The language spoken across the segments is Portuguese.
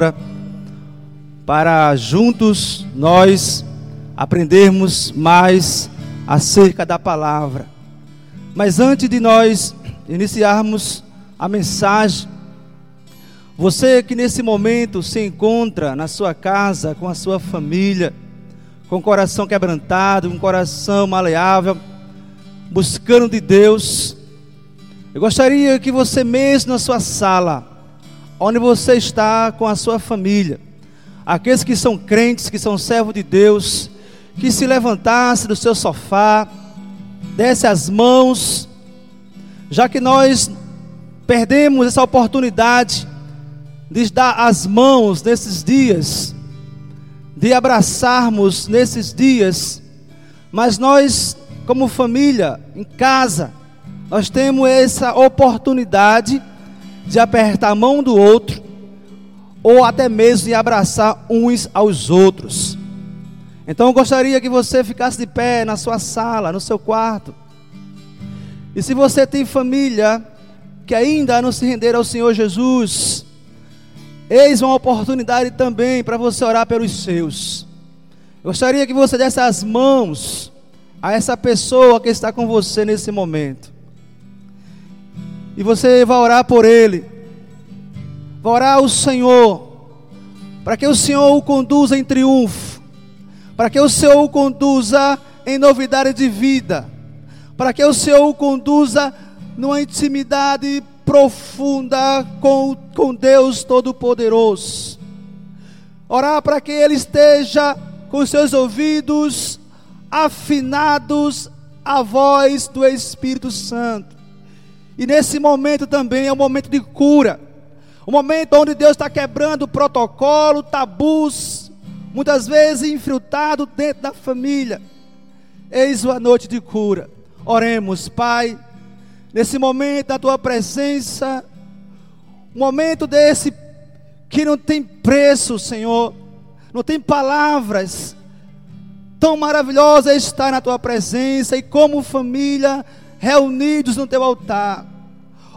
agora para juntos nós aprendermos mais acerca da palavra. Mas antes de nós iniciarmos a mensagem, você que nesse momento se encontra na sua casa, com a sua família, com o coração quebrantado, o coração maleável, buscando de Deus, eu gostaria que você mesmo na sua sala, onde você está com a sua família, aqueles que são crentes, que são servos de Deus, que se levantasse do seu sofá, desse as mãos, já que nós perdemos essa oportunidade de dar as mãos nesses dias, de abraçarmos nesses dias, mas nós, como família, em casa, nós temos essa oportunidade de apertar a mão do outro, ou até mesmo de abraçar uns aos outros. Então eu gostaria que você ficasse de pé na sua sala, no seu quarto. E se você tem família que ainda não se renderam ao Senhor Jesus, eis uma oportunidade também para você orar pelos seus. Eu gostaria que você desse as mãos a essa pessoa que está com você nesse momento. E você vai orar por ele. Vai orar ao Senhor. Para que o Senhor o conduza em triunfo. Para que o Senhor o conduza em novidade de vida. Para que o Senhor o conduza numa intimidade profunda com, com Deus Todo-Poderoso. Orar para que ele esteja com seus ouvidos afinados à voz do Espírito Santo e nesse momento também é um momento de cura. Um momento onde Deus está quebrando protocolo, tabus, muitas vezes infiltrado dentro da família. Eis a noite de cura. Oremos, Pai, nesse momento da tua presença, um momento desse que não tem preço, Senhor, não tem palavras. Tão maravilhosa estar na tua presença e como família reunidos no teu altar,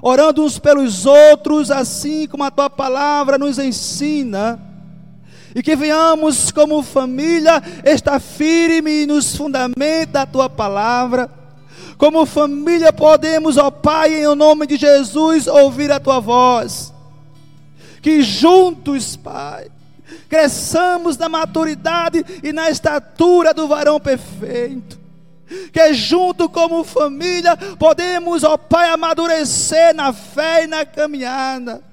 orando uns pelos outros, assim como a tua palavra nos ensina, e que venhamos como família estar firme nos fundamentos da tua palavra. Como família podemos, ó Pai, em nome de Jesus, ouvir a tua voz. Que juntos, Pai, cresçamos na maturidade e na estatura do varão perfeito que junto como família podemos, ó Pai, amadurecer na fé e na caminhada.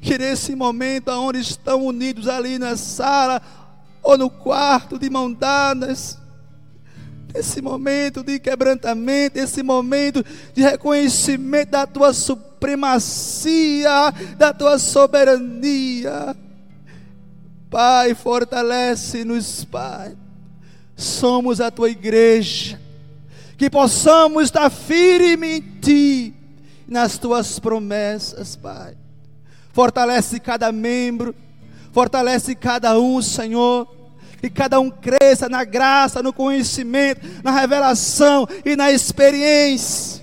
Que nesse momento, onde estão unidos ali na sala ou no quarto de mão dadas, esse momento de quebrantamento, esse momento de reconhecimento da tua supremacia, da tua soberania. Pai, fortalece-nos, Pai somos a tua igreja, que possamos estar firme em ti, nas tuas promessas, Pai. Fortalece cada membro, fortalece cada um, Senhor, que cada um cresça na graça, no conhecimento, na revelação e na experiência.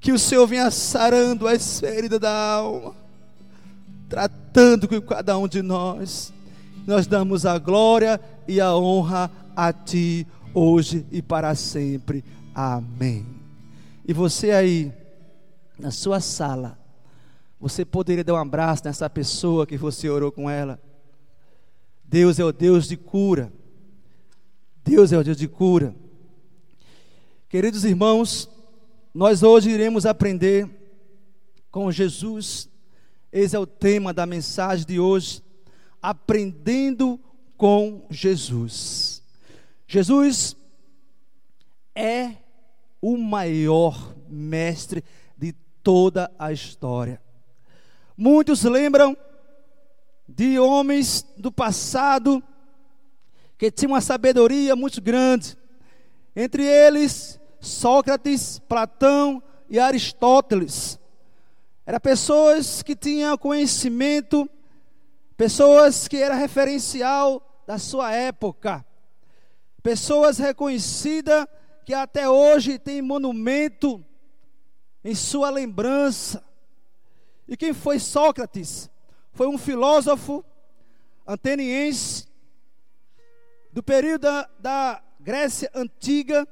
Que o Senhor venha sarando as feridas da alma, tratando com cada um de nós. Nós damos a glória e a honra a ti hoje e para sempre. Amém. E você aí, na sua sala, você poderia dar um abraço nessa pessoa que você orou com ela. Deus é o Deus de cura. Deus é o Deus de cura. Queridos irmãos, nós hoje iremos aprender com Jesus. Esse é o tema da mensagem de hoje. Aprendendo com Jesus. Jesus é o maior mestre de toda a história. Muitos lembram de homens do passado que tinham uma sabedoria muito grande. Entre eles, Sócrates, Platão e Aristóteles. Eram pessoas que tinham conhecimento pessoas que era referencial da sua época, pessoas reconhecidas que até hoje tem monumento em sua lembrança. E quem foi Sócrates? foi um filósofo ateniense do período da, da Grécia Antiga,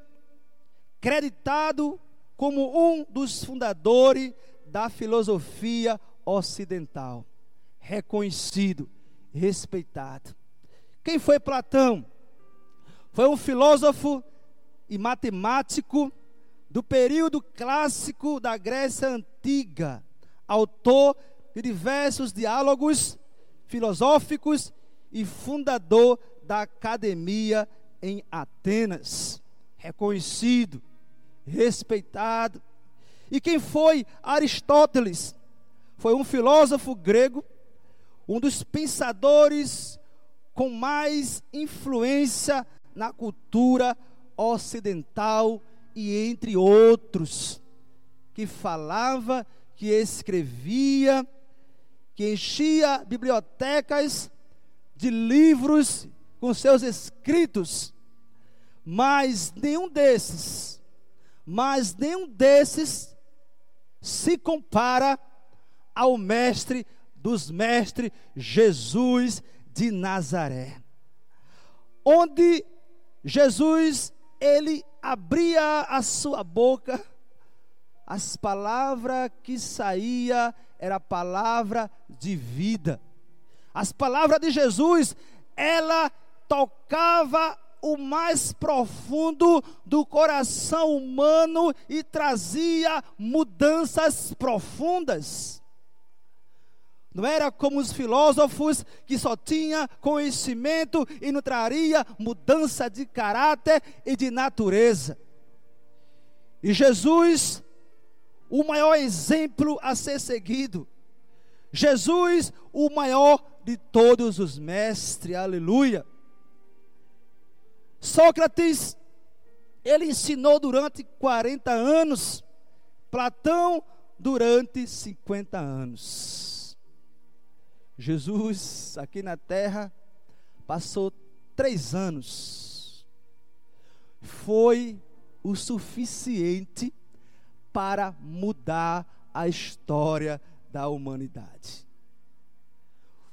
creditado como um dos fundadores da filosofia ocidental, reconhecido, respeitado. Quem foi Platão? Foi um filósofo e matemático do período clássico da Grécia Antiga, autor de diversos diálogos filosóficos e fundador da academia em Atenas, reconhecido, respeitado. E quem foi Aristóteles? Foi um filósofo grego, um dos pensadores com mais influência na cultura ocidental e entre outros, que falava, que escrevia, que enchia bibliotecas de livros com seus escritos, mas nenhum desses, mas nenhum desses se compara ao mestre dos mestres, Jesus de Nazaré. Onde Jesus, ele abria a sua boca, as palavras que saía era palavra de vida. As palavras de Jesus, ela tocava o mais profundo do coração humano e trazia mudanças profundas. Não era como os filósofos que só tinha conhecimento e não traria mudança de caráter e de natureza. E Jesus, o maior exemplo a ser seguido. Jesus, o maior de todos os mestres. Aleluia. Sócrates, ele ensinou durante 40 anos. Platão, durante 50 anos. Jesus, aqui na terra, passou três anos. Foi o suficiente para mudar a história da humanidade.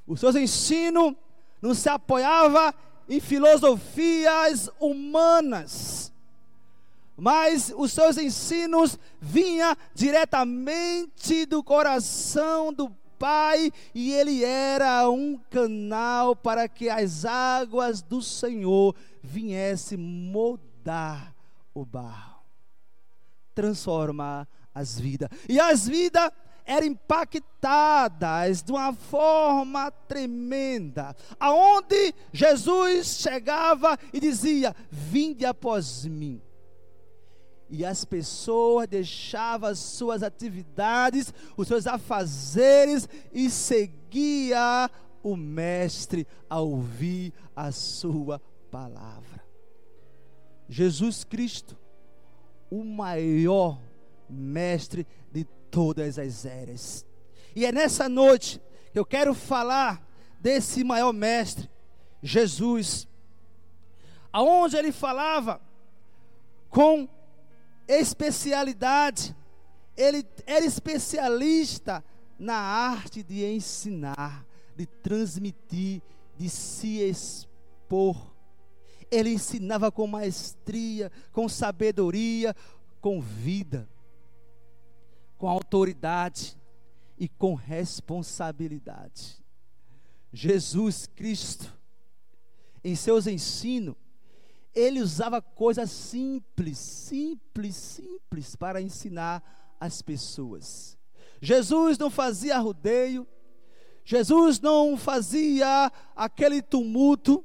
Os seus ensinos não se apoiava em filosofias humanas, mas os seus ensinos vinham diretamente do coração do Pai, e ele era um canal para que as águas do Senhor viessem mudar o barro, transformar as vidas. E as vidas eram impactadas de uma forma tremenda, aonde Jesus chegava e dizia: "Vinde após mim" e as pessoas deixavam as suas atividades, os seus afazeres e seguia o mestre a ouvir a sua palavra. Jesus Cristo, o maior mestre de todas as eras. E é nessa noite que eu quero falar desse maior mestre, Jesus, aonde ele falava com especialidade. Ele era especialista na arte de ensinar, de transmitir, de se expor. Ele ensinava com maestria, com sabedoria, com vida, com autoridade e com responsabilidade. Jesus Cristo, em seus ensinos, ele usava coisas simples, simples, simples para ensinar as pessoas. Jesus não fazia rodeio, Jesus não fazia aquele tumulto,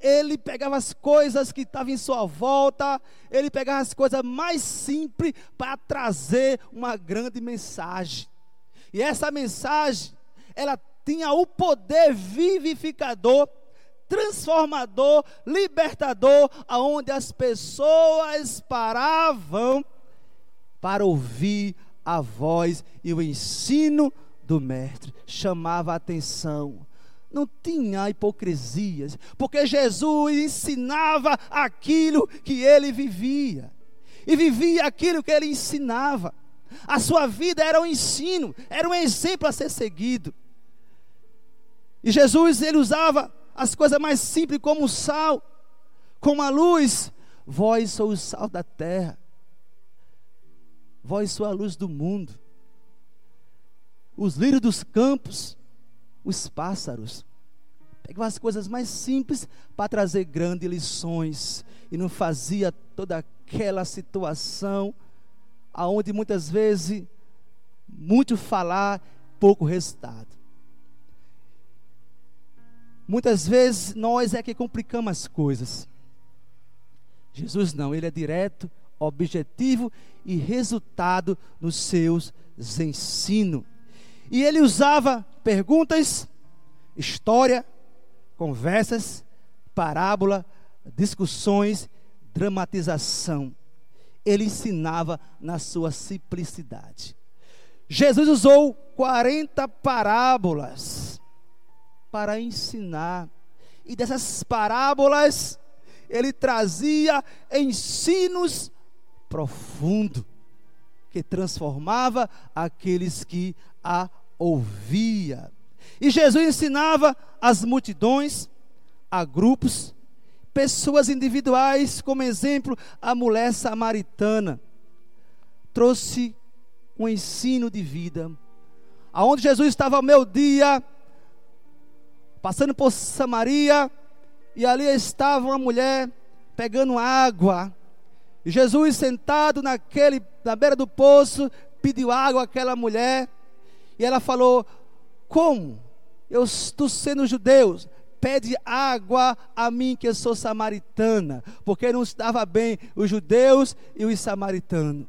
ele pegava as coisas que estavam em sua volta, ele pegava as coisas mais simples para trazer uma grande mensagem. E essa mensagem, ela tinha o poder vivificador transformador, libertador, aonde as pessoas paravam para ouvir a voz e o ensino do mestre, chamava a atenção. Não tinha hipocrisias, porque Jesus ensinava aquilo que ele vivia, e vivia aquilo que ele ensinava. A sua vida era um ensino, era um exemplo a ser seguido. E Jesus, ele usava as coisas mais simples, como o sal, como a luz. Vós sois o sal da terra. Vós sois a luz do mundo. Os lírios dos campos, os pássaros. Pegava as coisas mais simples para trazer grandes lições. E não fazia toda aquela situação aonde muitas vezes muito falar, pouco resultado. Muitas vezes nós é que complicamos as coisas. Jesus não, ele é direto, objetivo e resultado nos seus ensinos. E ele usava perguntas, história, conversas, parábola, discussões, dramatização. Ele ensinava na sua simplicidade. Jesus usou 40 parábolas para ensinar. E dessas parábolas, ele trazia ensinos profundos que transformava aqueles que a ouvia. E Jesus ensinava as multidões, a grupos, pessoas individuais, como exemplo, a mulher samaritana. Trouxe um ensino de vida. Aonde Jesus estava ao meu dia, passando por Samaria, e ali estava uma mulher pegando água. E Jesus sentado naquele, na beira do poço, pediu água àquela mulher. E ela falou: Como? Eu estou sendo judeu, pede água a mim que sou samaritana, porque não estava bem os judeus e os samaritanos.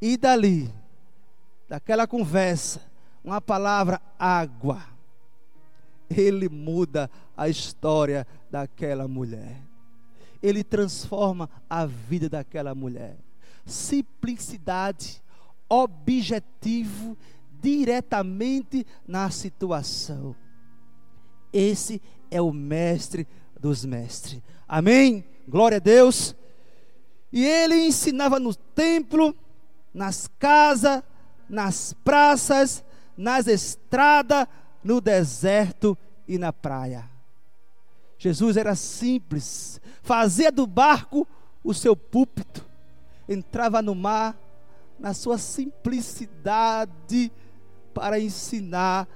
E dali, daquela conversa, uma palavra água, ele muda a história daquela mulher. Ele transforma a vida daquela mulher. Simplicidade, objetivo, diretamente na situação. Esse é o mestre dos mestres. Amém? Glória a Deus. E ele ensinava no templo, nas casas, nas praças, nas estradas, no deserto e na praia. Jesus era simples, fazia do barco o seu púlpito, entrava no mar na sua simplicidade para ensinar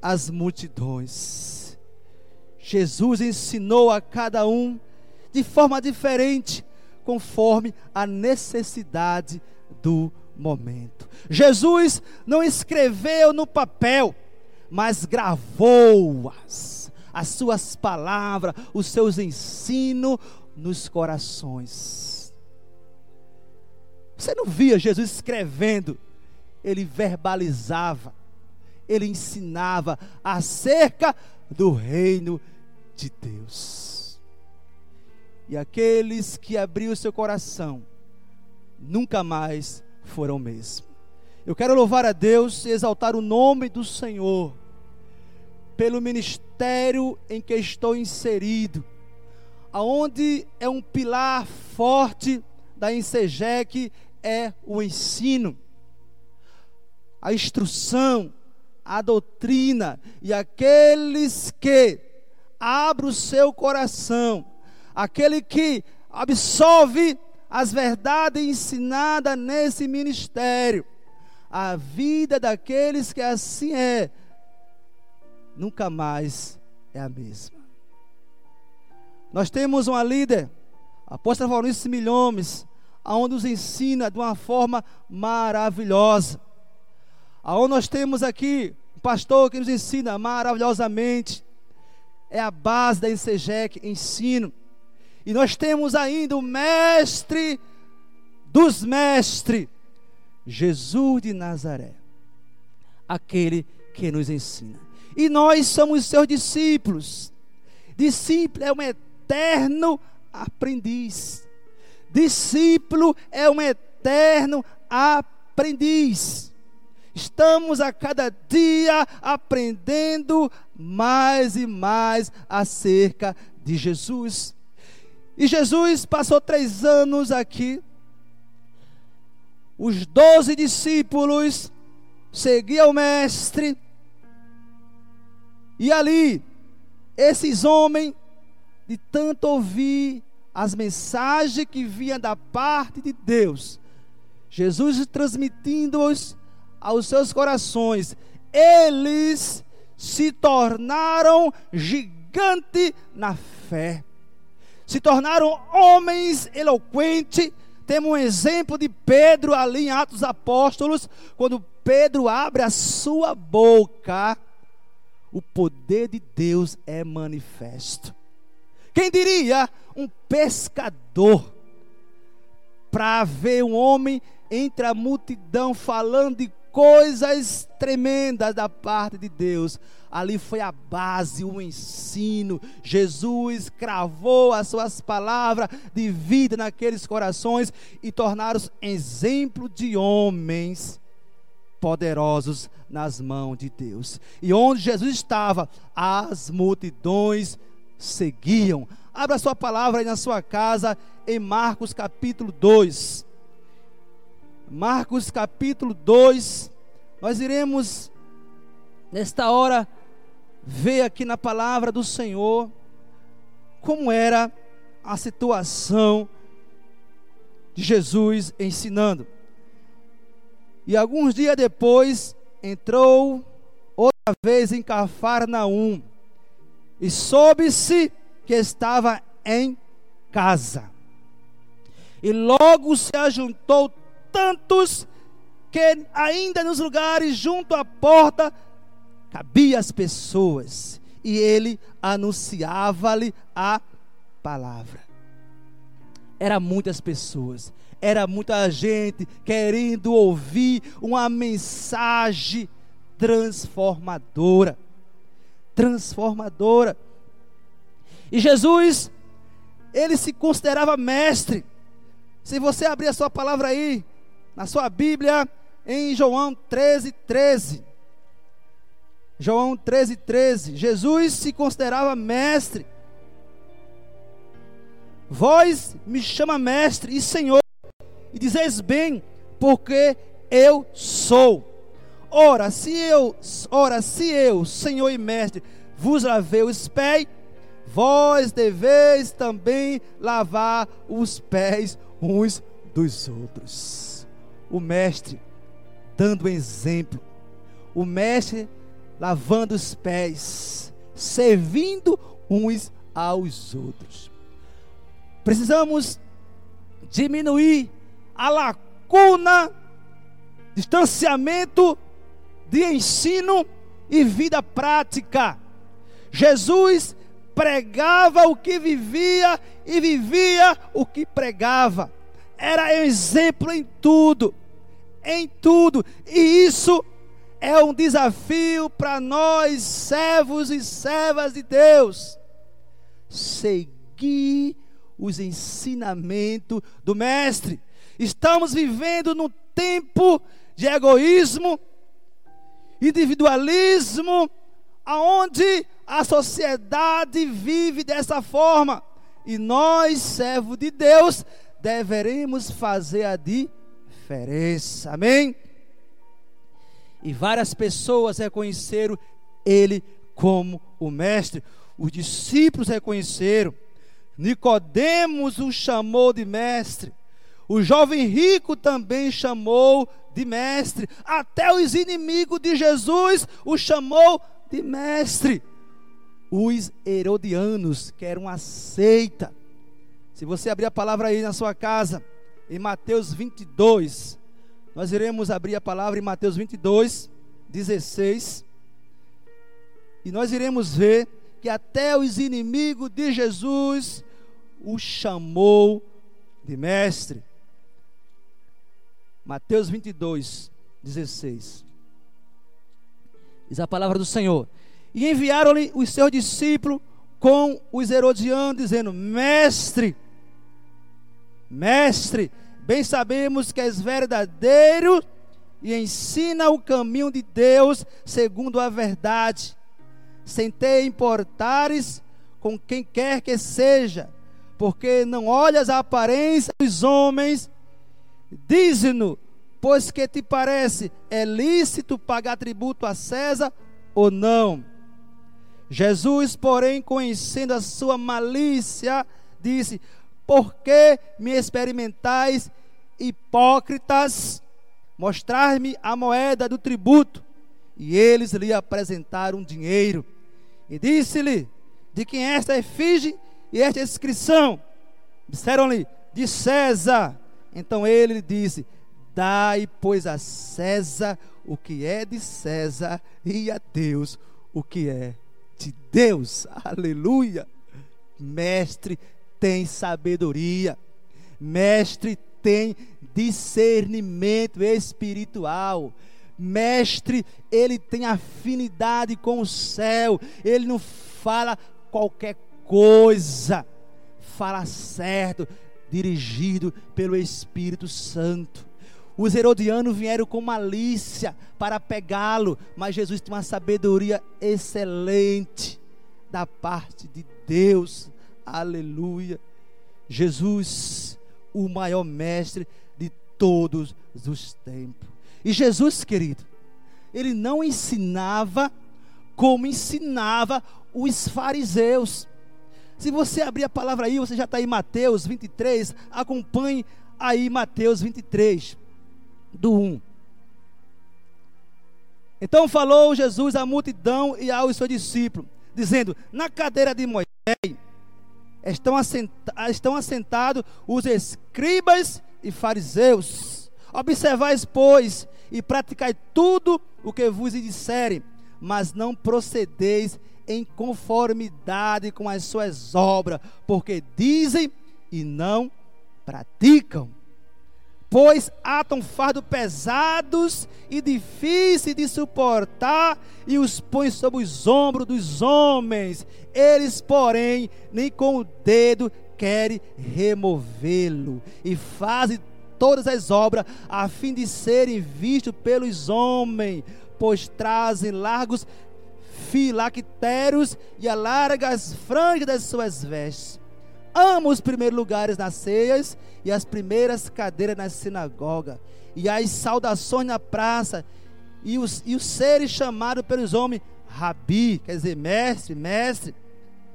as multidões. Jesus ensinou a cada um de forma diferente, conforme a necessidade do momento. Jesus não escreveu no papel, mas gravou-as, as suas palavras, os seus ensinos nos corações. Você não via Jesus escrevendo, ele verbalizava, ele ensinava acerca do reino de Deus. E aqueles que abriu seu coração nunca mais foram mesmo. Eu quero louvar a Deus e exaltar o nome do Senhor pelo ministério em que estou inserido, aonde é um pilar forte da Insegec é o ensino, a instrução, a doutrina e aqueles que abrem o seu coração, aquele que absolve as verdades ensinadas nesse ministério, a vida daqueles que assim é, nunca mais é a mesma. Nós temos uma líder, a apóstola Valnice Milhomes, aonde nos ensina de uma forma maravilhosa. Aonde nós temos aqui um pastor que nos ensina maravilhosamente. É a base da Ensejec, ensino. E nós temos ainda o mestre dos mestres, Jesus de Nazaré, aquele que nos ensina. E nós somos seus discípulos. Discípulo é um eterno aprendiz. Discípulo é um eterno aprendiz. Estamos a cada dia aprendendo mais e mais acerca de Jesus. E Jesus passou três anos aqui. Os doze discípulos seguiam o Mestre. E ali, esses homens, de tanto ouvir as mensagens que vinham da parte de Deus, Jesus transmitindo-os aos seus corações, eles se tornaram gigantes na fé, se tornaram homens eloquentes. Temos um exemplo de Pedro ali em Atos Apóstolos, quando Pedro abre a sua boca, o poder de Deus é manifesto. Quem diria um pescador para ver um homem entre a multidão falando de coisas tremendas da parte de Deus. Ali foi a base, o ensino. Jesus cravou as suas palavras de vida naqueles corações e tornaram-se exemplo de homens poderosos nas mãos de Deus. E onde Jesus estava, as multidões seguiam. Abra sua palavra aí na sua casa, em Marcos capítulo 2. Marcos capítulo 2. Nós iremos, nesta hora, ver aqui na palavra do Senhor como era a situação de Jesus ensinando. E alguns dias depois, entrou outra vez em Cafarnaum e soube-se que estava em casa. E logo se ajuntou tantos que ainda nos lugares junto à porta cabia as pessoas e ele anunciava-lhe a palavra. Era muitas pessoas, era muita gente querendo ouvir uma mensagem transformadora. Transformadora. E Jesus, ele se considerava mestre. Se você abrir a sua palavra aí, na sua Bíblia, em João 13, 13. João 13, 13. Jesus se considerava mestre. Vós me chama mestre e senhor, e dizeis bem, porque eu sou. Ora, se eu, ora, se eu, Senhor e Mestre, vos lavei os pés, vós deveis também lavar os pés uns dos outros. O Mestre dando exemplo, o Mestre lavando os pés, servindo uns aos outros. Precisamos diminuir a lacuna, distanciamento de ensino e vida prática. Jesus pregava o que vivia e vivia o que pregava. Era exemplo em tudo, em tudo. E isso é um desafio para nós, servos e servas de Deus. Seguir os ensinamentos do Mestre. Estamos vivendo num tempo de egoísmo, individualismo, aonde a sociedade vive dessa forma. E nós, servos de Deus, deveremos fazer a diferença. Amém? E várias pessoas reconheceram ele como o mestre. Os discípulos reconheceram. Nicodemos o chamou de mestre. O jovem rico também chamou de mestre. Até os inimigos de Jesus o chamou de mestre. Os herodianos, que eram uma seita. Se você abrir a palavra aí na sua casa, em Mateus 22, nós iremos abrir a palavra em Mateus 22, 16. E nós iremos ver que até os inimigos de Jesus o chamou de mestre. Mateus 22, 16. Diz a palavra do Senhor. E enviaram-lhe os seus discípulos com os herodianos, dizendo: Mestre, mestre, bem sabemos que és verdadeiro e ensina o caminho de Deus segundo a verdade, sem te importares com quem quer que seja, porque não olhas a aparência dos homens, Dize-nos, pois que te parece, é lícito pagar tributo a César ou não? Jesus, porém, conhecendo a sua malícia, disse: Por que me experimentais, hipócritas? Mostrar-me a moeda do tributo. E eles lhe apresentaram dinheiro. E disse-lhe: De quem é esta efígie e esta inscrição? Disseram-lhe: De César. Então ele disse: Dai, pois, a César o que é de César e a Deus o que é de Deus. Aleluia. Mestre tem sabedoria. Mestre tem discernimento espiritual. Mestre, ele tem afinidade com o céu. Ele não fala qualquer coisa. Fala certo, dirigido pelo Espírito Santo. Os herodianos vieram com malícia para pegá-lo, mas Jesus tinha uma sabedoria excelente da parte de Deus. Aleluia. Jesus, o maior mestre de todos os tempos. E Jesus, querido, ele não ensinava como ensinava os fariseus. Se você abrir a palavra aí, você já está em Mateus 23, acompanhe aí Mateus 23 do 1. Então falou Jesus à multidão e aos seus discípulos, dizendo: Na cadeira de Moisés estão, assenta estão assentados os escribas e fariseus. Observais, pois, e praticai tudo o que vos disserem, mas não procedeis em conformidade com as suas obras, porque dizem e não praticam pois atam fardo pesados e difíceis de suportar e os põe sobre os ombros dos homens. Eles, porém, nem com o dedo querem removê-lo e fazem todas as obras a fim de serem vistos pelos homens, pois trazem largos filactérios e alargam as franjas das suas vestes ama os primeiros lugares nas ceias e as primeiras cadeiras na sinagoga, e as saudações na praça, e os, e os seres chamados pelos homens Rabi, quer dizer, mestre, mestre.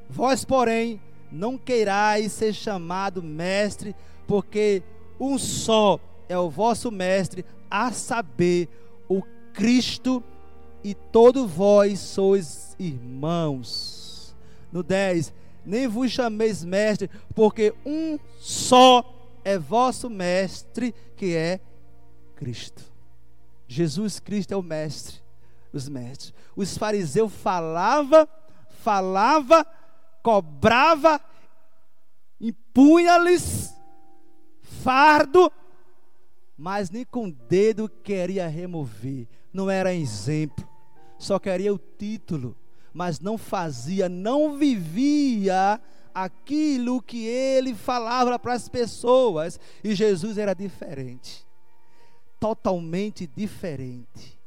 Vós, porém, não queirais ser chamado mestre, porque um só é o vosso mestre, a saber, o Cristo, e todos vós sois irmãos. No 10 nem vos chameis mestre, porque um só é vosso mestre, que é Cristo. Jesus Cristo é o mestre dos mestres. Os fariseus falava, falava, cobrava, impunha-lhes fardo, mas nem com o dedo queria remover. Não era exemplo, só queria o título mas não fazia, não vivia aquilo que ele falava para as pessoas. E Jesus era diferente, totalmente diferente.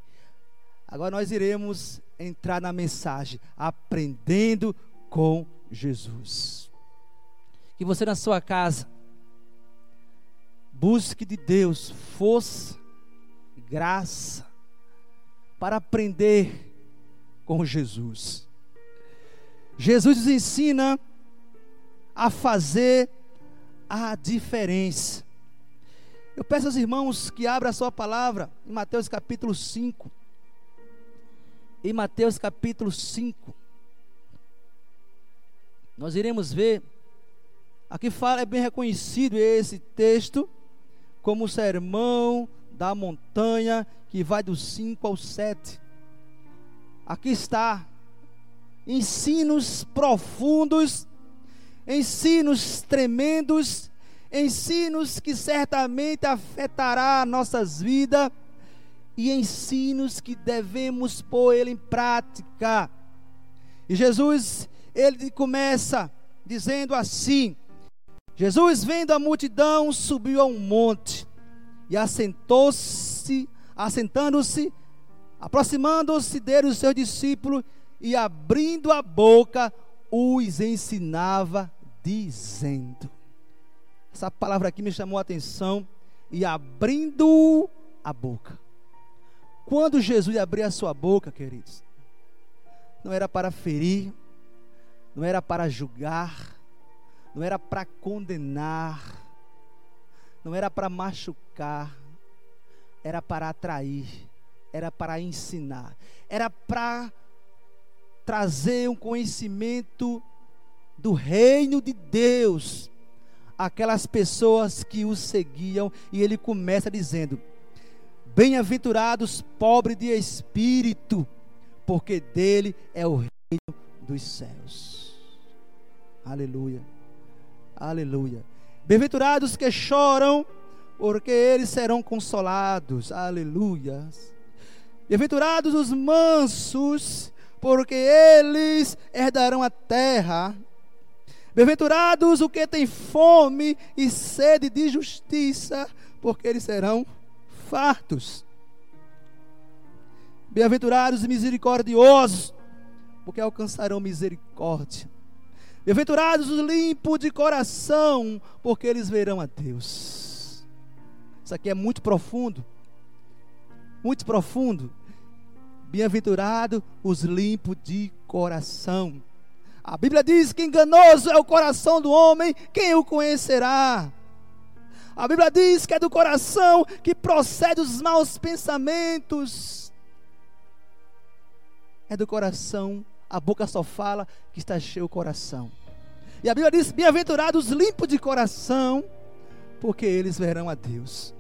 Agora nós iremos entrar na mensagem, aprendendo com Jesus. Que você na sua casa busque de Deus força, graça para aprender com Jesus. Jesus nos ensina a fazer a diferença. Eu peço aos irmãos que abram a sua palavra em Mateus capítulo 5. Em Mateus capítulo 5. Nós iremos ver. Aqui fala, é bem reconhecido esse texto como o sermão da montanha que vai do 5 ao 7. Aqui está. Ensinos profundos, ensinos tremendos, ensinos que certamente afetará nossas vidas e ensinos que devemos pôr ele em prática. E Jesus, ele começa dizendo assim: Jesus, vendo a multidão, subiu a um monte e assentou-se, assentando-se, Aproximando-se dele os seus discípulos e abrindo a boca, os ensinava, dizendo. Essa palavra aqui me chamou a atenção. E abrindo a boca. Quando Jesus abria a sua boca, queridos, não era para ferir, não era para julgar, não era para condenar, não era para machucar, era para atrair, era para ensinar, era para trazer um conhecimento do reino de Deus aquelas pessoas que o seguiam, e ele começa dizendo: Bem-aventurados pobres de espírito, porque dele é o reino dos céus. Aleluia. Aleluia. Bem-aventurados que choram, porque eles serão consolados. Aleluia. Bem-aventurados os mansos, porque eles herdarão a terra. Bem-aventurados os que têm fome e sede de justiça, porque eles serão fartos. Bem-aventurados e misericordiosos, porque alcançarão misericórdia. Bem-aventurados os limpos de coração, porque eles verão a Deus. Isso aqui é muito profundo. Muito profundo. Bem-aventurado os limpos de coração. A Bíblia diz que enganoso é o coração do homem, quem o conhecerá? A Bíblia diz que é do coração que procede os maus pensamentos. É do coração, a boca só fala que está cheio o coração. E a Bíblia diz: Bem-aventurados limpos de coração, porque eles verão a Deus.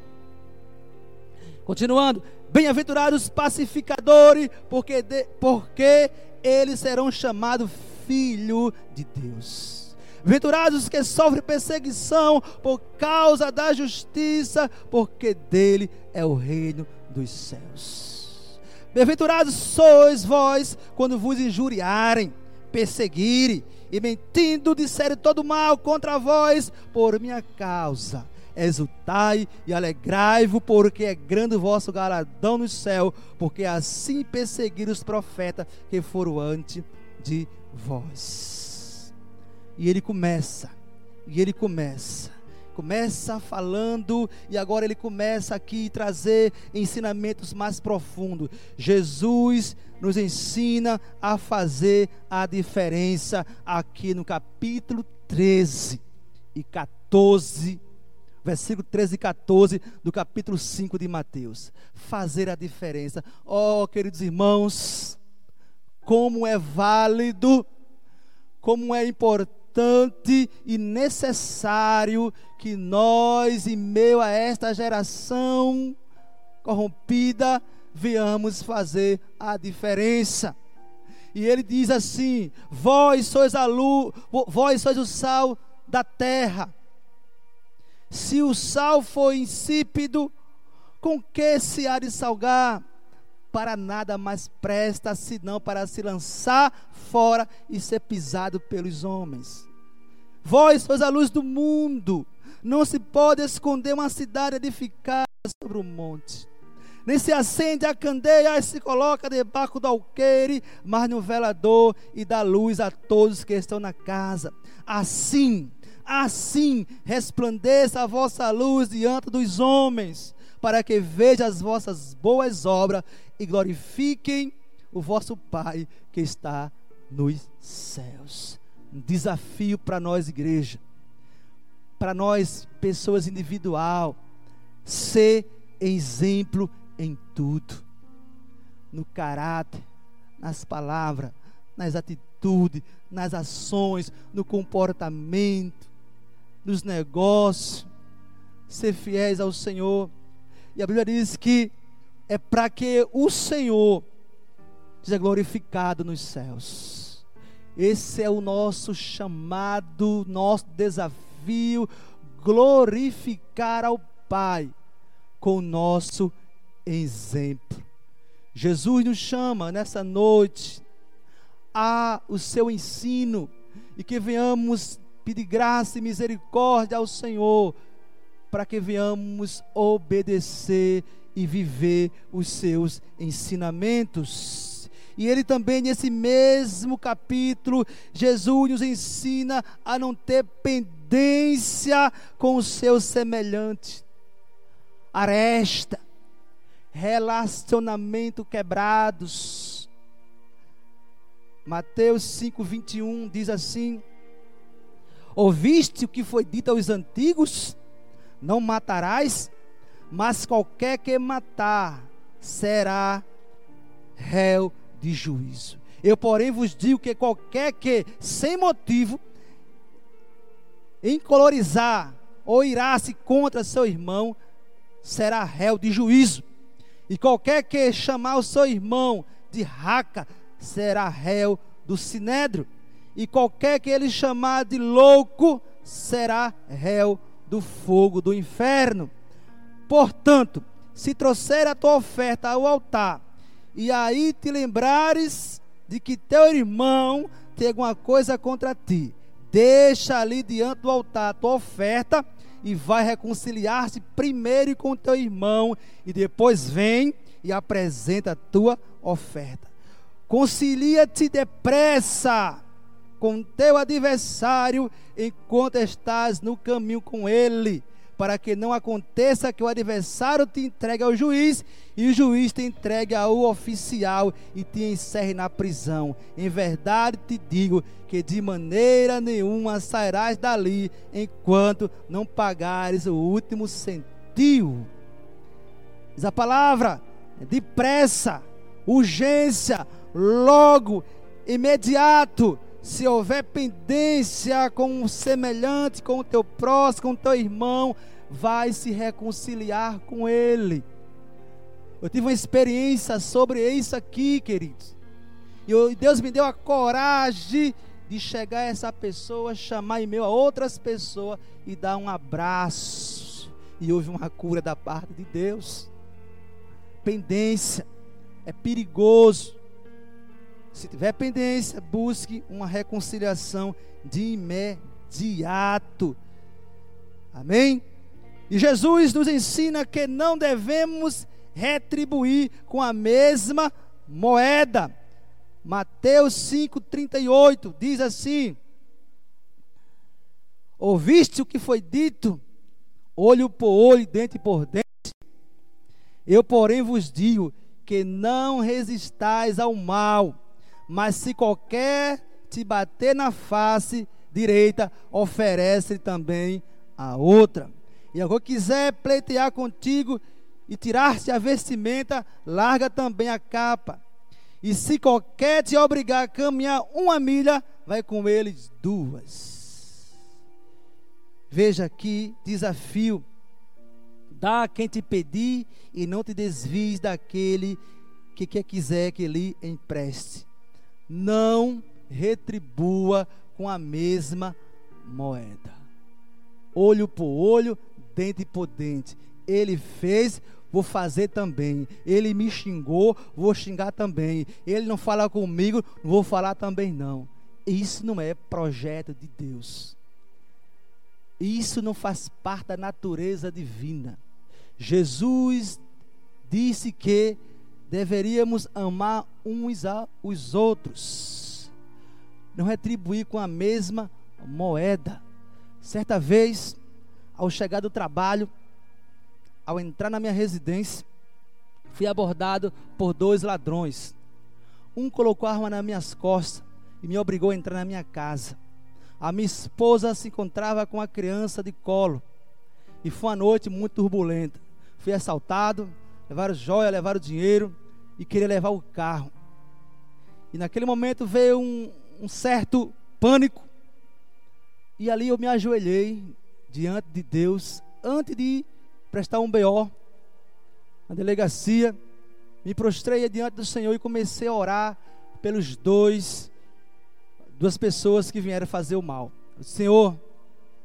Continuando, bem-aventurados pacificadores, porque, de, porque eles serão chamados filho de Deus. Venturados que sofrem perseguição por causa da justiça, porque dele é o reino dos céus. Bem-aventurados sois vós quando vos injuriarem, perseguirem e mentindo disserem todo mal contra vós por minha causa. Exultai e alegrai-vos, porque é grande o vosso galardão no céu, porque assim perseguiram os profetas que foram antes de vós. E ele começa, e ele começa, começa falando, e agora ele começa aqui trazer ensinamentos mais profundos. Jesus nos ensina a fazer a diferença aqui no capítulo 13 e 14 versículo 13 e 14 do capítulo 5 de Mateus. Fazer a diferença. Oh, queridos irmãos, como é válido, como é importante e necessário que nós, em meio a esta geração corrompida, venhamos fazer a diferença. E ele diz assim: Vós sois a luz, vós sois o sal da terra. Se o sal for insípido, com que se há de salgar? para nada mais presta senão para se lançar fora e ser pisado pelos homens. Vós sois a luz do mundo. Não se pode esconder uma cidade edificada sobre um monte. Nem se acende a candeia e se coloca debaixo do alqueire, mas no velador e dá luz a todos que estão na casa. Assim, assim resplandeça a vossa luz diante dos homens, para que vejam as vossas boas obras e glorifiquem o vosso Pai que está nos céus. Um desafio para nós, igreja, para nós, pessoas individual, ser exemplo em tudo, no caráter, nas palavras, nas atitudes, nas ações, no comportamento, nos negócios, ser fiéis ao Senhor. E a Bíblia diz que é para que o Senhor seja glorificado nos céus. Esse é o nosso chamado, nosso desafio, glorificar ao Pai com o nosso exemplo. Jesus nos chama nessa noite a o seu ensino e que venhamos pedir graça e misericórdia ao Senhor para que venhamos obedecer e viver os seus ensinamentos. E ele também, nesse mesmo capítulo, Jesus nos ensina a não ter pendência com o seu semelhante. Aresta, relacionamento quebrados. Mateus 5, 21 diz assim: Ouviste o que foi dito aos antigos? Não matarás, mas qualquer que matar será réu de juízo. Eu, porém, vos digo que qualquer que, sem motivo, encolorizar ou irá-se contra seu irmão, será réu de juízo. E qualquer que chamar o seu irmão de raca, será réu do sinédrio. E qualquer que ele chamar de louco, será réu do fogo do inferno. Portanto, se trouxer a tua oferta ao altar, e aí te lembrares de que teu irmão tem alguma coisa contra ti, deixa ali diante do altar a tua oferta e vai reconciliar-se primeiro com teu irmão e depois vem e apresenta a tua oferta. Concilia-te depressa com teu adversário enquanto estás no caminho com ele para que não aconteça que o adversário te entregue ao juiz e o juiz te entregue ao oficial e te encerre na prisão. Em verdade te digo que de maneira nenhuma sairás dali enquanto não pagares o último centio. Diz a palavra, depressa, urgência, logo, imediato se houver pendência com o semelhante, com o teu próximo, com o teu irmão, vai se reconciliar com ele. Eu tive uma experiência sobre isso aqui, queridos. E Deus me deu a coragem de chegar a essa pessoa, chamar em meu a outras pessoas e dar um abraço. E houve uma cura da parte de Deus. Pendência é perigoso. Se tiver pendência, busque uma reconciliação de imediato. Amém? E Jesus nos ensina que não devemos retribuir com a mesma moeda. Mateus 5,38 diz assim: Ouviste o que foi dito, olho por olho, dente por dente? Eu, porém, vos digo que não resistais ao mal mas se qualquer te bater na face direita, oferece também a outra. E agora quiser pleitear contigo e tirar-se a vestimenta, larga também a capa. E se qualquer te obrigar a caminhar uma milha, vai com eles duas. Veja aqui, desafio. Dá a quem te pedir e não te desvies daquele que quer quiser que lhe empreste não retribua com a mesma moeda. Olho por olho, dente por dente. Ele fez, vou fazer também. Ele me xingou, vou xingar também. Ele não fala comigo, vou falar também não. Isso não é projeto de Deus. Isso não faz parte da natureza divina. Jesus disse que deveríamos amar uns aos outros, não retribuir com a mesma moeda. Certa vez, ao chegar do trabalho, ao entrar na minha residência, fui abordado por dois ladrões. Um colocou a arma nas minhas costas e me obrigou a entrar na minha casa. A minha esposa se encontrava com a criança de colo. E foi uma noite muito turbulenta. Fui assaltado, levaram joia, levaram dinheiro e queria levar o carro. E naquele momento veio um, um certo pânico. E ali eu me ajoelhei diante de Deus, antes de prestar um BO na delegacia. Me prostrei diante do Senhor e comecei a orar pelos dois, duas pessoas que vieram fazer o mal. Senhor,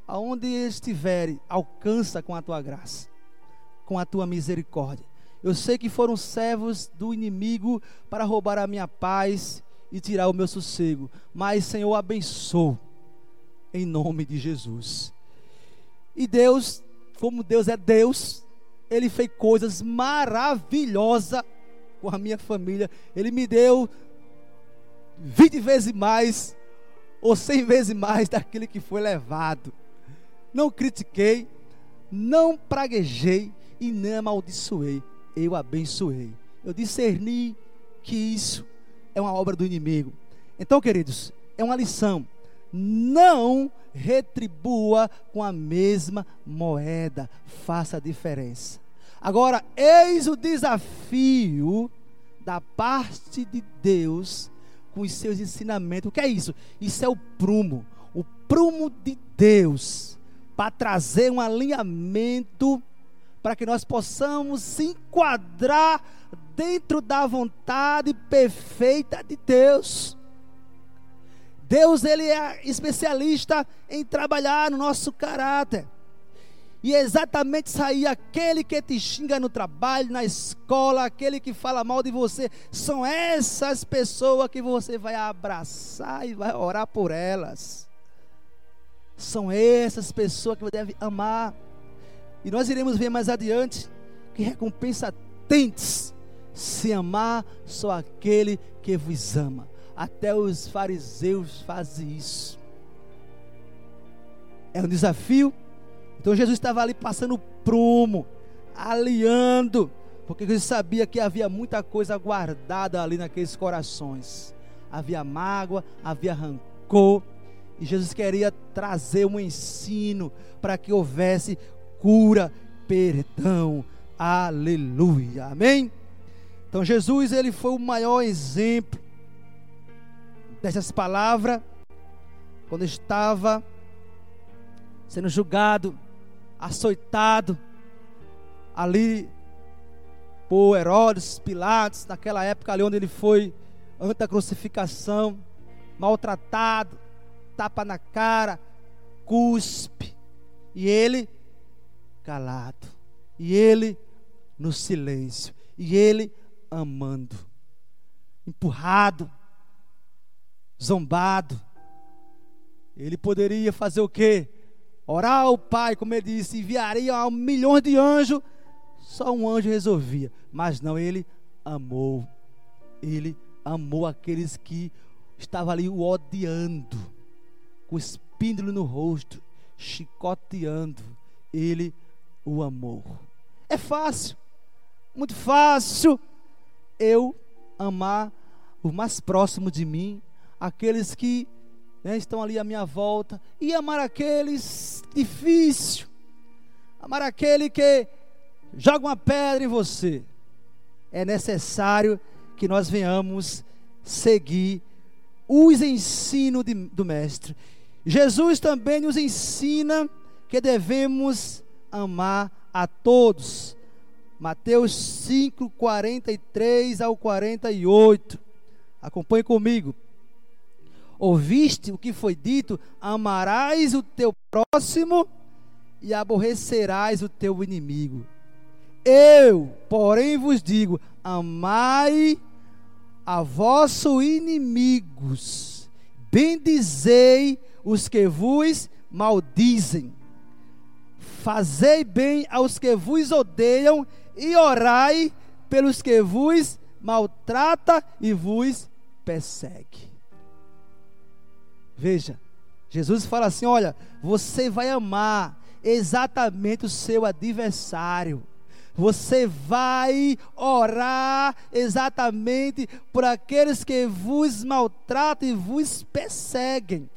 aonde estiverem, alcança com a tua graça, com a tua misericórdia. Eu sei que foram servos do inimigo para roubar a minha paz e tirar o meu sossego. Mas, Senhor, abençoe em nome de Jesus. E Deus, como Deus é Deus, Ele fez coisas maravilhosas com a minha família. Ele me deu 20 vezes mais, ou 100 vezes mais daquilo que foi levado. Não critiquei, não praguejei e nem amaldiçoei eu abençoei. Eu discerni que isso é uma obra do inimigo. Então, queridos, é uma lição. Não retribua com a mesma moeda, faça a diferença. Agora, eis o desafio da parte de Deus com os seus ensinamentos. O que é isso? Isso é o prumo, o prumo de Deus para trazer um alinhamento para que nós possamos se enquadrar dentro da vontade perfeita de Deus. Deus ele é especialista em trabalhar no nosso caráter. E é exatamente sair aquele que te xinga no trabalho, na escola, aquele que fala mal de você, são essas pessoas que você vai abraçar e vai orar por elas. São essas pessoas que você deve amar. E nós iremos ver mais adiante que recompensa tentes se amar só aquele que vos ama. Até os fariseus fazem isso. É um desafio. Então Jesus estava ali passando prumo, aliando, porque ele sabia que havia muita coisa guardada ali naqueles corações. Havia mágoa, havia rancor, e Jesus queria trazer um ensino para que houvesse cura, perdão. Aleluia. Amém? Então Jesus ele foi o maior exemplo dessas palavras quando estava sendo julgado, açoitado ali por Herodes, Pilatos, naquela época ali onde ele foi antes da crucificação, maltratado, tapa na cara, cuspe, e ele calado, e ele no silêncio, e ele amando, empurrado, zombado. Ele poderia fazer o quê? Orar ao Pai, como ele disse, enviaria a um milhão de anjos, só um anjo resolvia. Mas não, ele amou. Ele amou aqueles que estavam ali o odiando com espíndulo no rosto, chicoteando, ele o amou. É fácil, muito fácil eu amar o mais próximo de mim, aqueles que né, estão ali à minha volta, e amar aqueles difícil, amar aquele que joga uma pedra em você. É necessário que nós venhamos seguir os ensinos de, do Mestre. Jesus também nos ensina que devemos amar a todos. Mateus 5, 43 ao 48. Acompanhe comigo. Ouviste o que foi dito: amarás o teu próximo e aborrecerás o teu inimigo. Eu, porém, vos digo: amai a vossos inimigos, bendizei os que vos maldizem. Fazei bem aos que vos odeiam e orai pelos que vos maltrata e vos persegue. Veja, Jesus fala assim: olha, você vai amar exatamente o seu adversário. Você vai orar exatamente por aqueles que vos maltratam e vos perseguem.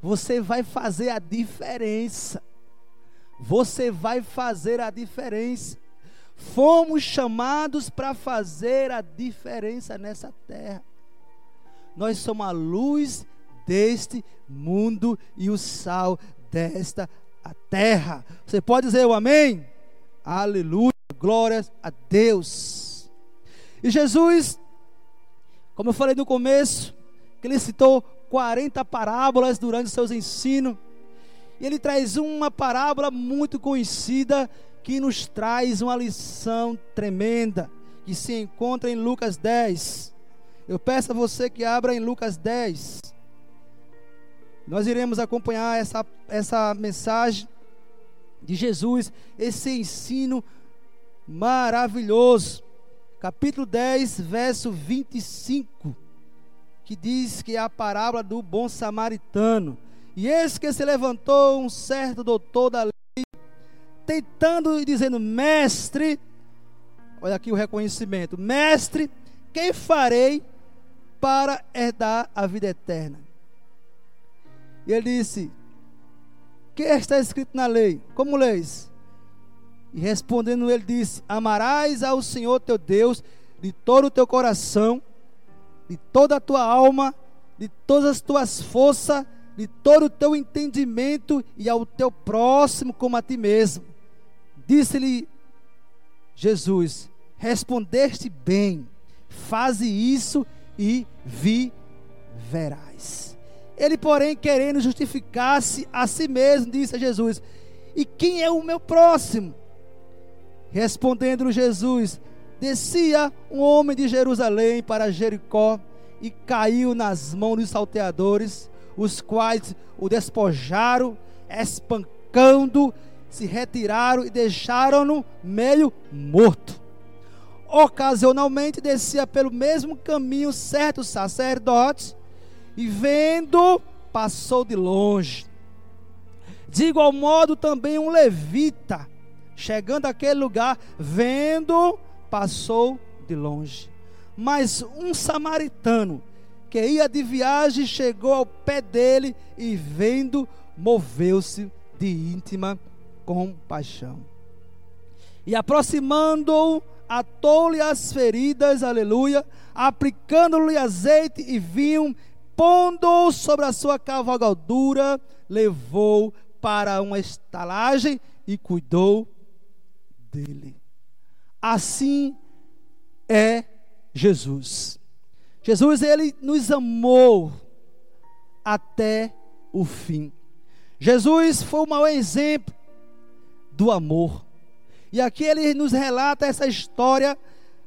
Você vai fazer a diferença. Você vai fazer a diferença. Fomos chamados para fazer a diferença nessa terra. Nós somos a luz deste mundo e o sal desta terra. Você pode dizer o amém? Aleluia, glórias a Deus. E Jesus, como eu falei no começo, que ele citou 40 parábolas durante seus ensinos. E ele traz uma parábola muito conhecida que nos traz uma lição tremenda, que se encontra em Lucas 10. Eu peço a você que abra em Lucas 10. Nós iremos acompanhar essa, essa mensagem de Jesus, esse ensino maravilhoso. Capítulo 10, verso 25 que diz que é a parábola do bom samaritano. E eis que se levantou um certo doutor da lei, tentando e dizendo: Mestre, olha aqui o reconhecimento, Mestre, quem farei para herdar a vida eterna. E ele disse: Que está escrito na lei? Como leis? E respondendo, ele disse: Amarás ao Senhor teu Deus de todo o teu coração, de toda a tua alma, de todas as tuas forças, de todo o teu entendimento e ao teu próximo como a ti mesmo. Disse-lhe Jesus: Respondeste bem, faze isso e viverás. Ele, porém, querendo justificar-se a si mesmo, disse a Jesus: E quem é o meu próximo? Respondendo Jesus: Descia um homem de Jerusalém para Jericó e caiu nas mãos dos salteadores, os quais o despojaram, espancando, se retiraram e deixaram-no meio morto. Ocasionalmente descia pelo mesmo caminho certo sacerdote e vendo, passou de longe. De igual modo também um levita, chegando àquele lugar, vendo, passou de longe. Mas um samaritano que ia de viagem chegou ao pé dele e vendo, moveu-se de íntima compaixão. E aproximando-o, atou-lhe as feridas, aleluia, aplicando-lhe azeite e vinho, pondo-o sobre a sua cavalgadura, levou para uma estalagem e cuidou dele. Assim é Jesus. Jesus, ele nos amou até o fim. Jesus foi o maior exemplo do amor. E aqui ele nos relata essa história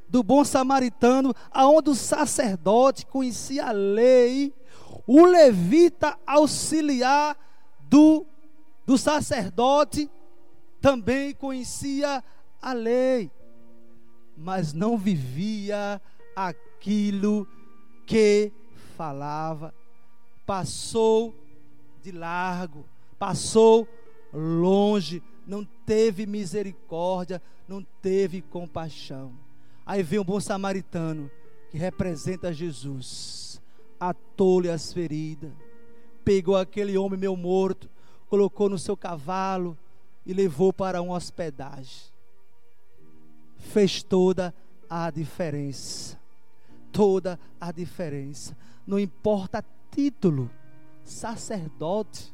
do bom samaritano, aonde o sacerdote conhecia a lei, o levita auxiliar do, do sacerdote também conhecia a lei mas não vivia aquilo que falava. Passou de largo, passou longe, não teve misericórdia, não teve compaixão. Aí vem um bom samaritano que representa Jesus, atou-lhe as feridas, pegou aquele homem meu morto, colocou no seu cavalo e levou para uma hospedagem fez toda a diferença. Toda a diferença. Não importa título, sacerdote,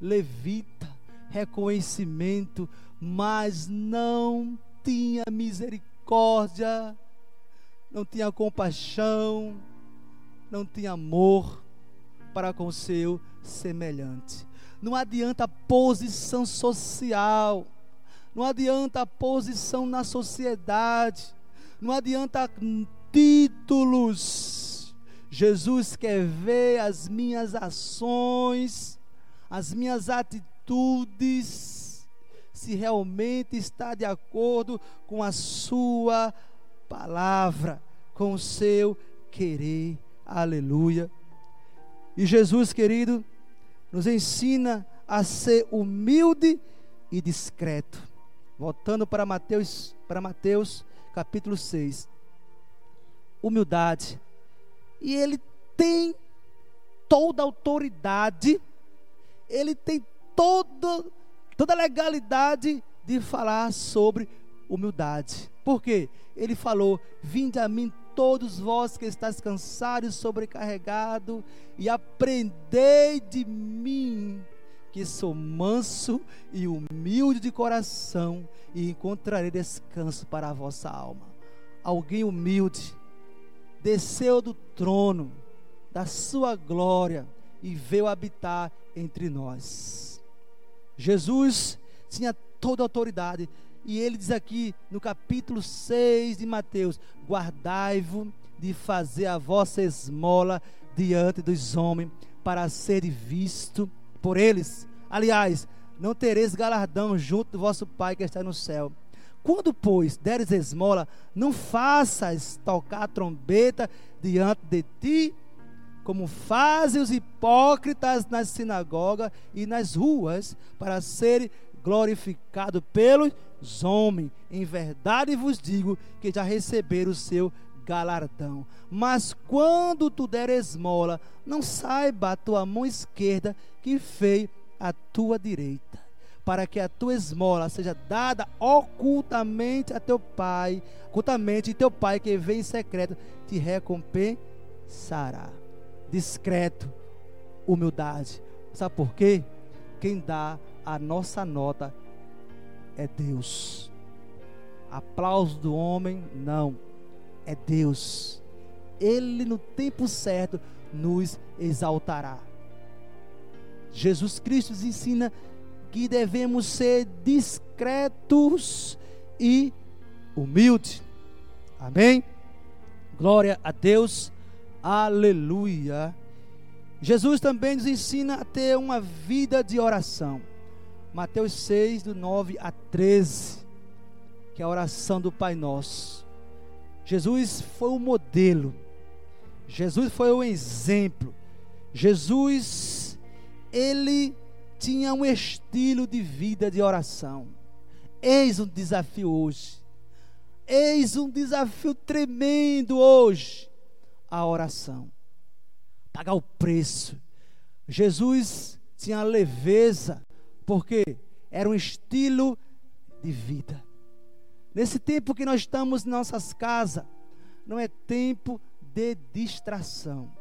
levita, reconhecimento, mas não tinha misericórdia, não tinha compaixão, não tinha amor para com seu semelhante. Não adianta posição social não adianta posição na sociedade, não adianta títulos. Jesus quer ver as minhas ações, as minhas atitudes, se realmente está de acordo com a Sua palavra, com o seu querer. Aleluia. E Jesus, querido, nos ensina a ser humilde e discreto. Voltando para Mateus, para Mateus capítulo 6. Humildade. E ele tem toda a autoridade, ele tem toda, toda a legalidade de falar sobre humildade. Por quê? Ele falou: Vinde a mim todos vós que estáis cansados e sobrecarregados, e aprendei de mim, que sou manso e humilde de coração, e encontrarei descanso para a vossa alma. Alguém humilde desceu do trono da sua glória e veio habitar entre nós. Jesus tinha toda a autoridade, e ele diz aqui no capítulo 6 de Mateus: Guardai-vos de fazer a vossa esmola diante dos homens, para ser visto por eles. Aliás, não tereis galardão junto do vosso Pai que está no céu. Quando, pois, deres esmola, não faças tocar a trombeta diante de ti, como fazem os hipócritas nas sinagogas e nas ruas, para serem glorificados pelos homens. Em verdade vos digo que já receberam o seu galardão. Mas quando tu der esmola, não saiba a tua mão esquerda que fez a tua direita, para que a tua esmola seja dada ocultamente a teu pai, ocultamente, e teu pai que vem em secreto te recompensará. Discreto, humildade. Sabe por quê? Quem dá a nossa nota é Deus. Aplauso do homem, não. É Deus. Ele, no tempo certo, nos exaltará. Jesus Cristo nos ensina que devemos ser discretos e humildes. Amém? Glória a Deus. Aleluia. Jesus também nos ensina a ter uma vida de oração. Mateus 6, do 9 a 13, que é a oração do Pai Nosso. Jesus foi o modelo, Jesus foi o exemplo. Jesus, ele tinha um estilo de vida de oração. Eis um desafio hoje. Eis um desafio tremendo hoje. A oração. Pagar o preço. Jesus tinha leveza porque era um estilo de vida. Nesse tempo que nós estamos em nossas casas, não é tempo de distração.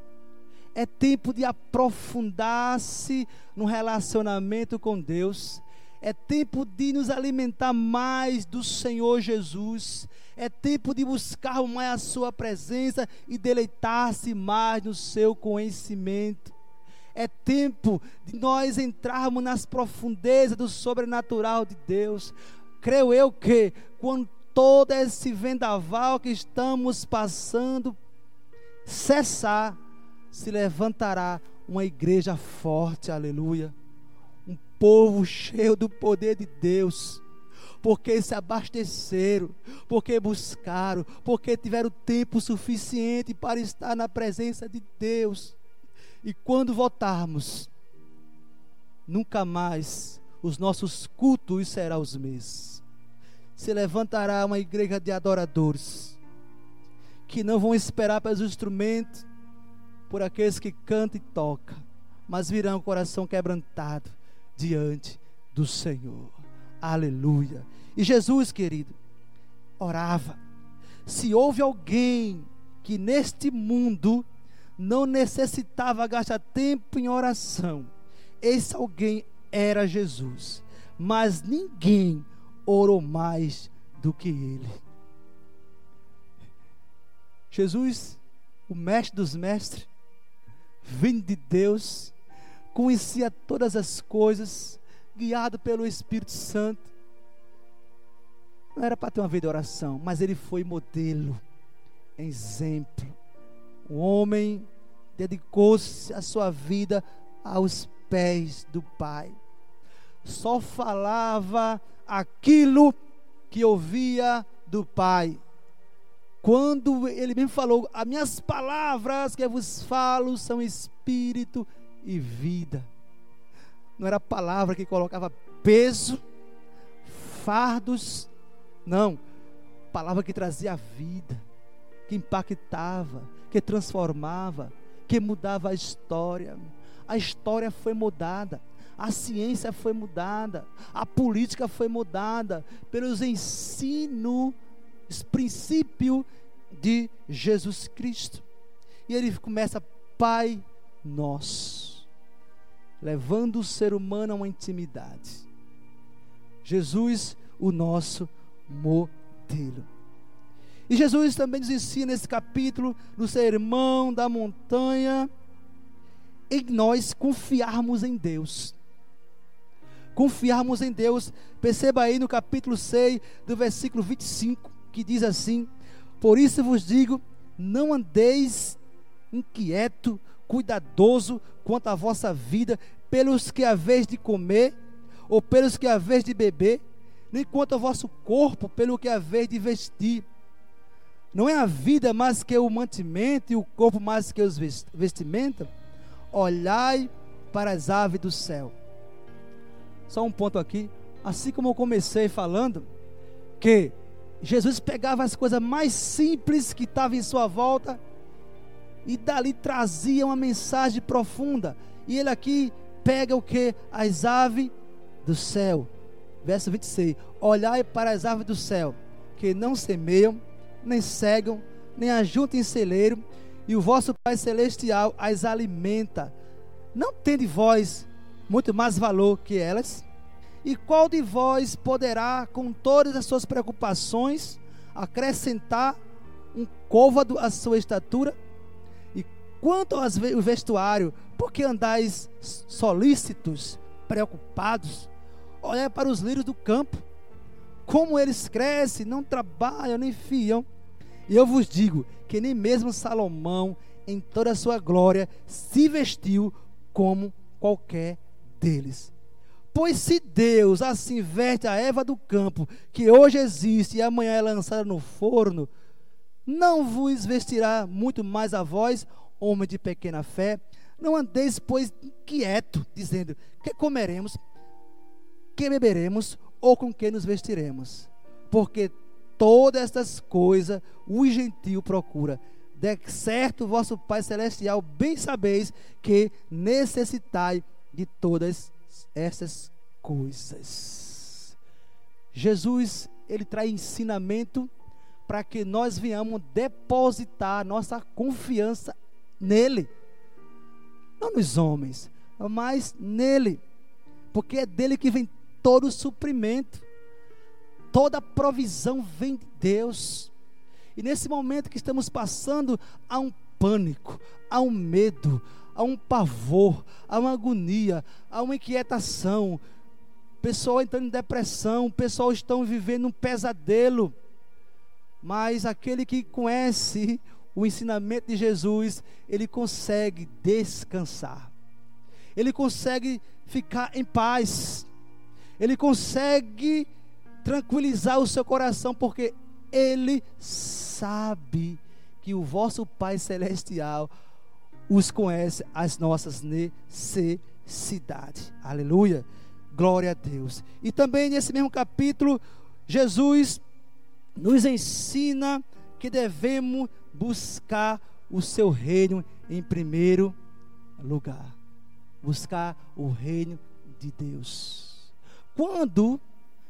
É tempo de aprofundar-se no relacionamento com Deus. É tempo de nos alimentar mais do Senhor Jesus. É tempo de buscar mais a Sua presença e deleitar-se mais no seu conhecimento. É tempo de nós entrarmos nas profundezas do sobrenatural de Deus. Creio eu que quando todo esse vendaval que estamos passando cessar, se levantará uma igreja forte, aleluia. Um povo cheio do poder de Deus porque se abasteceram, porque buscaram, porque tiveram tempo suficiente para estar na presença de Deus. E quando voltarmos, nunca mais os nossos cultos serão os mesmos. Se levantará uma igreja de adoradores que não vão esperar pelos instrumentos, por aqueles que cantam e tocam, mas virão o coração quebrantado diante do Senhor. Aleluia. E Jesus, querido, orava. Se houve alguém que neste mundo não necessitava gastar tempo em oração. Esse alguém era Jesus. Mas ninguém orou mais do que ele. Jesus, o mestre dos mestres, vindo de Deus, conhecia todas as coisas, guiado pelo Espírito Santo. Não era para ter uma vida de oração, mas ele foi modelo, exemplo o homem dedicou-se a sua vida aos pés do Pai. Só falava aquilo que ouvia do Pai. Quando ele me falou, as minhas palavras que eu vos falo são espírito e vida. Não era palavra que colocava peso, fardos, não. Palavra que trazia vida, que impactava, que transformava, que mudava a história. A história foi mudada, a ciência foi mudada, a política foi mudada pelos ensinos, princípio de Jesus Cristo. E ele começa, Pai Nosso, levando o ser humano a uma intimidade. Jesus, o nosso modelo. E Jesus também nos ensina nesse capítulo, no sermão da montanha, em nós confiarmos em Deus. Confiarmos em Deus. Perceba aí no capítulo 6, do versículo 25, que diz assim: Por isso vos digo, não andeis inquieto, cuidadoso quanto à vossa vida, pelos que haveis de comer, ou pelos que haveis de beber, nem quanto ao vosso corpo, pelo que haveis de vestir não é a vida mais que o mantimento e o corpo mais que os vestimentas? Olhai para as aves do céu. Só um ponto aqui. Assim como eu comecei falando que Jesus pegava as coisas mais simples que estavam em sua volta e dali trazia uma mensagem profunda. E ele aqui pega o que? As aves do céu. Verso 26. Olhai para as aves do céu, que não semeiam, nem cegam, nem ajuntem em celeiro, e o vosso Pai Celestial as alimenta. Não tem de vós muito mais valor que elas? E qual de vós poderá, com todas as suas preocupações, acrescentar um côvado à sua estatura? E quanto ao vestuário, por que andais solícitos, preocupados? Olhai para os lírios do campo, como eles crescem, não trabalham nem fiam. E eu vos digo que nem mesmo Salomão, em toda a sua glória, se vestiu como qualquer deles. Pois se Deus assim veste a Eva do campo, que hoje existe e amanhã é lançada no forno, não vos vestirá muito mais a vós, homem de pequena fé? Não andeis, pois, inquieto, dizendo: que comeremos, que beberemos, ou com que nos vestiremos? Porque todas estas coisas o gentil procura. De certo, vosso Pai Celestial, bem sabeis que necessitai de todas essas coisas. Jesus, ele traz ensinamento para que nós venhamos depositar nossa confiança nele. Não nos homens, mas nele. Porque é dele que vem todo o suprimento. Toda provisão vem de Deus. E nesse momento que estamos passando, há um pânico, há um medo, há um pavor, há uma agonia, há uma inquietação. Pessoal entrando em depressão, pessoal estão vivendo um pesadelo. Mas aquele que conhece o ensinamento de Jesus, ele consegue descansar. Ele consegue ficar em paz. Ele consegue tranquilizar o seu coração, porque ele sabe que o vosso Pai Celestial os conhece as nossas necessidades. Aleluia. Glória a Deus. E também nesse mesmo capítulo, Jesus nos ensina que devemos buscar o seu reino em primeiro lugar. Buscar o reino de Deus. Quando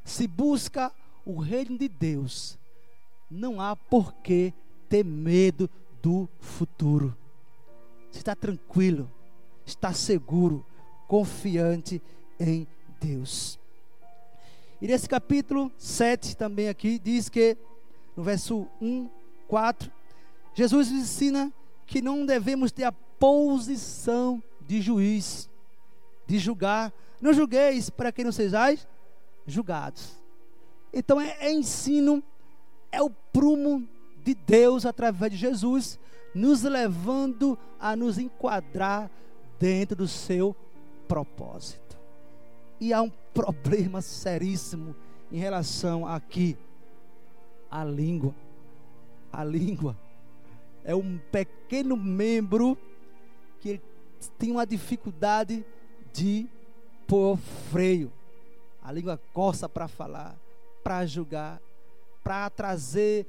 se busca o reino de Deus, não há por que ter medo do futuro. Você está tranquilo, está seguro, confiante em Deus. E nesse capítulo 7 também aqui diz que, no verso 1, 4, Jesus nos ensina que não devemos ter a posição de juiz, de julgar. Não julgueis para que não sejais julgados. Então é, é ensino, é o prumo de Deus através de Jesus nos levando a nos enquadrar dentro do seu propósito. E há um problema seríssimo em relação aqui à língua. A língua é um pequeno membro que tem uma dificuldade de pôr freio. A língua coça para falar, para julgar, para trazer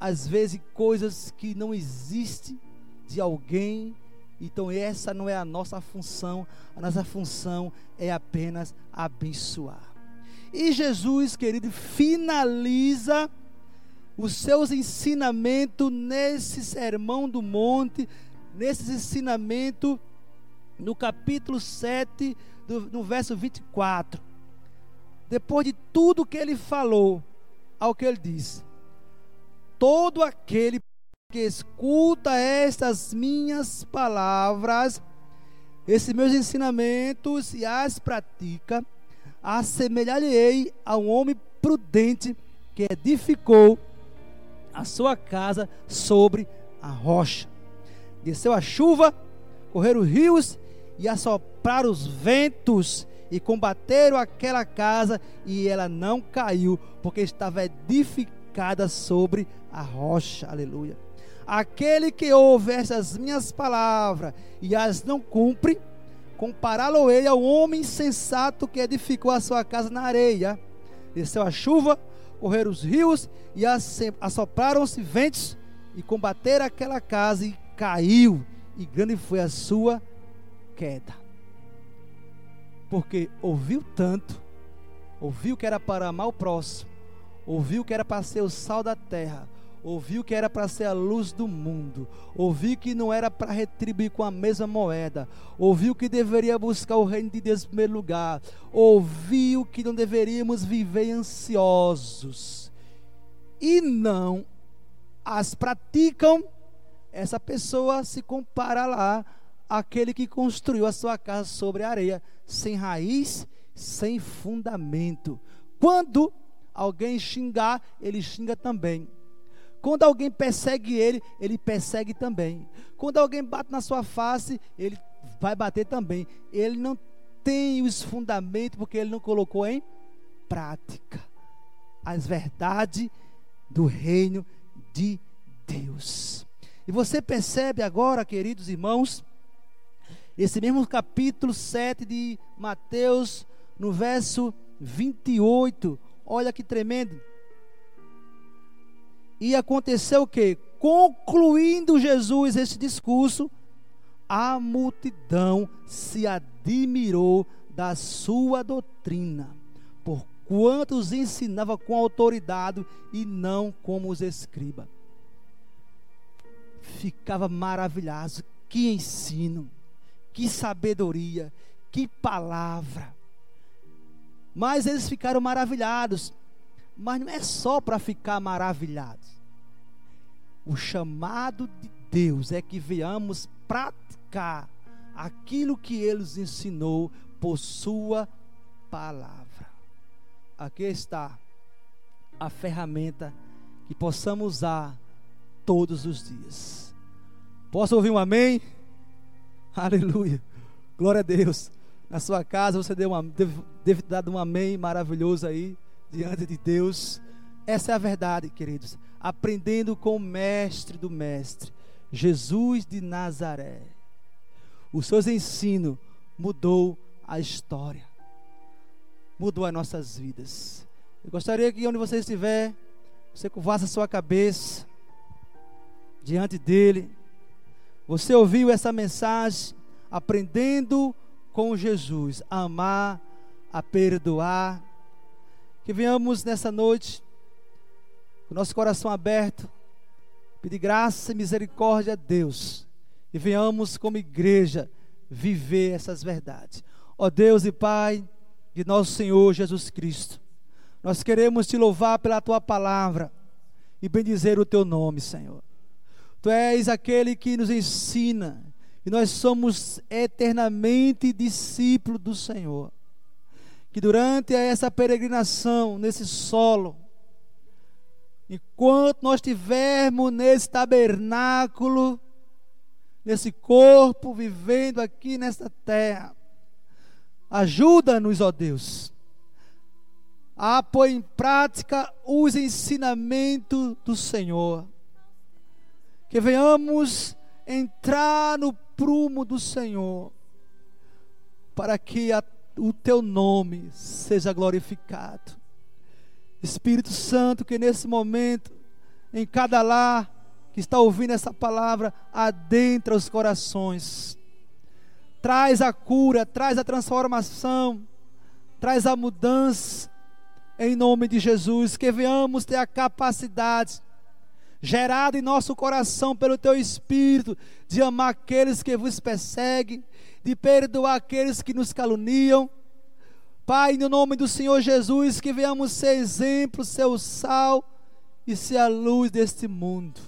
às vezes coisas que não existem de alguém. Então essa não é a nossa função. A nossa função é apenas abençoar. E Jesus, querido, finaliza os seus ensinamentos nesse sermão do monte, nesse ensinamento no capítulo 7, do, no verso 24. Depois de tudo que ele falou, ao que ele disse: todo aquele que escuta estas minhas palavras, esses meus ensinamentos e as pratica, assemelhar-lhe a um homem prudente que edificou a sua casa sobre a rocha. Desceu a chuva, correram os rios e assopraram os ventos e combateram aquela casa e ela não caiu, porque estava edificada edificada sobre a rocha. Aleluia. Aquele que ouve essas minhas palavras e as não cumpre, compará-lo ele ao homem sensato que edificou a sua casa na areia. Desceu a chuva, correram os rios e assopraram-se ventos e combateram aquela casa e caiu, e grande foi a sua queda. Porque ouviu tanto, ouviu que era para amar o próximo, ouviu que era para ser o sal da terra, ouviu que era para ser a luz do mundo, ouviu que não era para retribuir com a mesma moeda, ouviu que deveria buscar o reino de Deus em primeiro lugar, ouviu que não deveríamos viver ansiosos. E não as praticam, essa pessoa se compara lá àquele que construiu a sua casa sobre a areia, sem raiz, sem fundamento. Quando alguém xingar, ele xinga também. Quando alguém persegue ele, ele persegue também. Quando alguém bate na sua face, ele vai bater também. Ele não tem os fundamentos porque ele não colocou em prática as verdades do reino de Deus. E você percebe agora, queridos irmãos, esse mesmo capítulo 7 de Mateus, no verso 28, olha que tremendo. E aconteceu o que? Concluindo Jesus esse discurso, a multidão se admirou da sua doutrina, por quanto os ensinava com autoridade e não como os escribas. Ficava maravilhado, que ensino, que sabedoria, que palavra. Mas eles ficaram maravilhados. Mas não é só para ficar maravilhados. O chamado de Deus é que venhamos praticar aquilo que Ele nos ensinou por Sua palavra. Aqui está a ferramenta que possamos usar todos os dias. Posso ouvir um amém? Aleluia. Glória a Deus. Na sua casa você deu uma, deve, deve dado um amém maravilhoso aí diante de Deus. Essa é a verdade, queridos. Aprendendo com o mestre do mestre, Jesus de Nazaré. Os seus ensinos mudou a história. Mudou as nossas vidas. Eu gostaria que onde você estiver, você curvasse a sua cabeça diante dele. Você ouviu essa mensagem aprendendo com Jesus a amar, a perdoar, que venhamos nessa noite, com nosso coração aberto, pedir graça e misericórdia a Deus, e venhamos como igreja viver essas verdades. Ó Deus e Pai de nosso Senhor Jesus Cristo, nós queremos te louvar pela tua palavra e bendizer o teu nome, Senhor. Tu és aquele que nos ensina, e nós somos eternamente discípulos do Senhor. Que durante essa peregrinação, nesse solo, enquanto nós estivermos nesse tabernáculo, nesse corpo, vivendo aqui nesta terra, ajuda-nos, ó Deus, a pôr em prática os ensinamentos do Senhor, que venhamos entrar no prumo do Senhor, para que a o teu nome seja glorificado. Espírito Santo, que nesse momento, em cada lar que está ouvindo essa palavra, adentra os corações, traz a cura, traz a transformação, traz a mudança, em nome de Jesus, que venhamos ter a capacidade gerada em nosso coração pelo teu Espírito, de amar aqueles que vos perseguem, de perdoar aqueles que nos caluniam. Pai, no nome do Senhor Jesus, que venhamos ser exemplo, ser o sal e ser a luz deste mundo.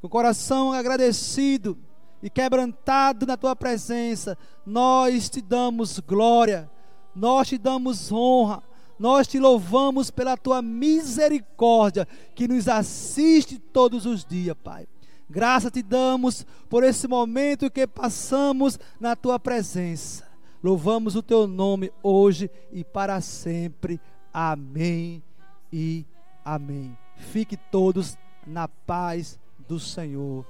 Com o coração agradecido e quebrantado na tua presença, nós te damos glória, nós te damos honra, nós te louvamos pela tua misericórdia que nos assiste todos os dias, Pai. Graça te damos por esse momento que passamos na tua presença. Louvamos o teu nome hoje e para sempre. Amém e amém. Fique todos na paz do Senhor.